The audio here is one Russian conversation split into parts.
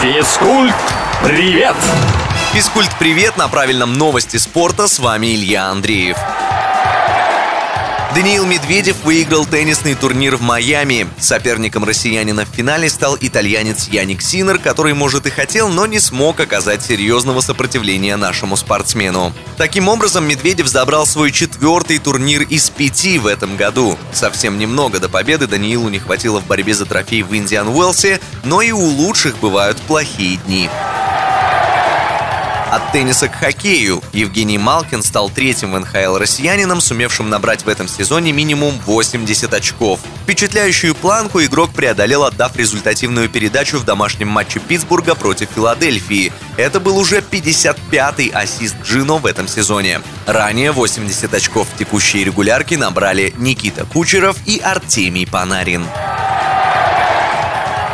Физкульт, привет! Физкульт, привет! На правильном новости спорта с вами Илья Андреев. Даниил Медведев выиграл теннисный турнир в Майами. Соперником россиянина в финале стал итальянец Яник Синер, который, может, и хотел, но не смог оказать серьезного сопротивления нашему спортсмену. Таким образом, Медведев забрал свой четвертый турнир из пяти в этом году. Совсем немного до победы Даниилу не хватило в борьбе за трофей в Индиан Уэлсе, но и у лучших бывают плохие дни. От тенниса к хоккею Евгений Малкин стал третьим в НХЛ россиянином, сумевшим набрать в этом сезоне минимум 80 очков. Впечатляющую планку игрок преодолел, отдав результативную передачу в домашнем матче Питтсбурга против Филадельфии. Это был уже 55-й ассист Джино в этом сезоне. Ранее 80 очков в текущей регулярке набрали Никита Кучеров и Артемий Панарин.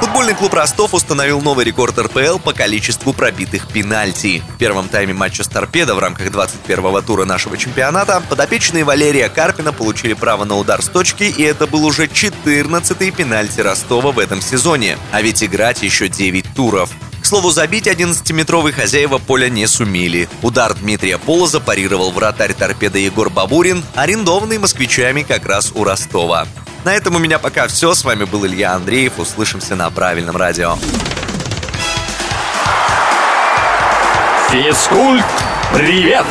Футбольный клуб Ростов установил новый рекорд РПЛ по количеству пробитых пенальти. В первом тайме матча с «Торпедо» в рамках 21-го тура нашего чемпионата подопечные Валерия Карпина получили право на удар с точки, и это был уже 14-й пенальти Ростова в этом сезоне. А ведь играть еще 9 туров. К слову, забить 11-метровые хозяева поля не сумели. Удар Дмитрия Полоза парировал вратарь торпеда Егор Бабурин, арендованный москвичами как раз у Ростова. На этом у меня пока все. С вами был Илья Андреев. Услышимся на правильном радио. Физкульт, привет!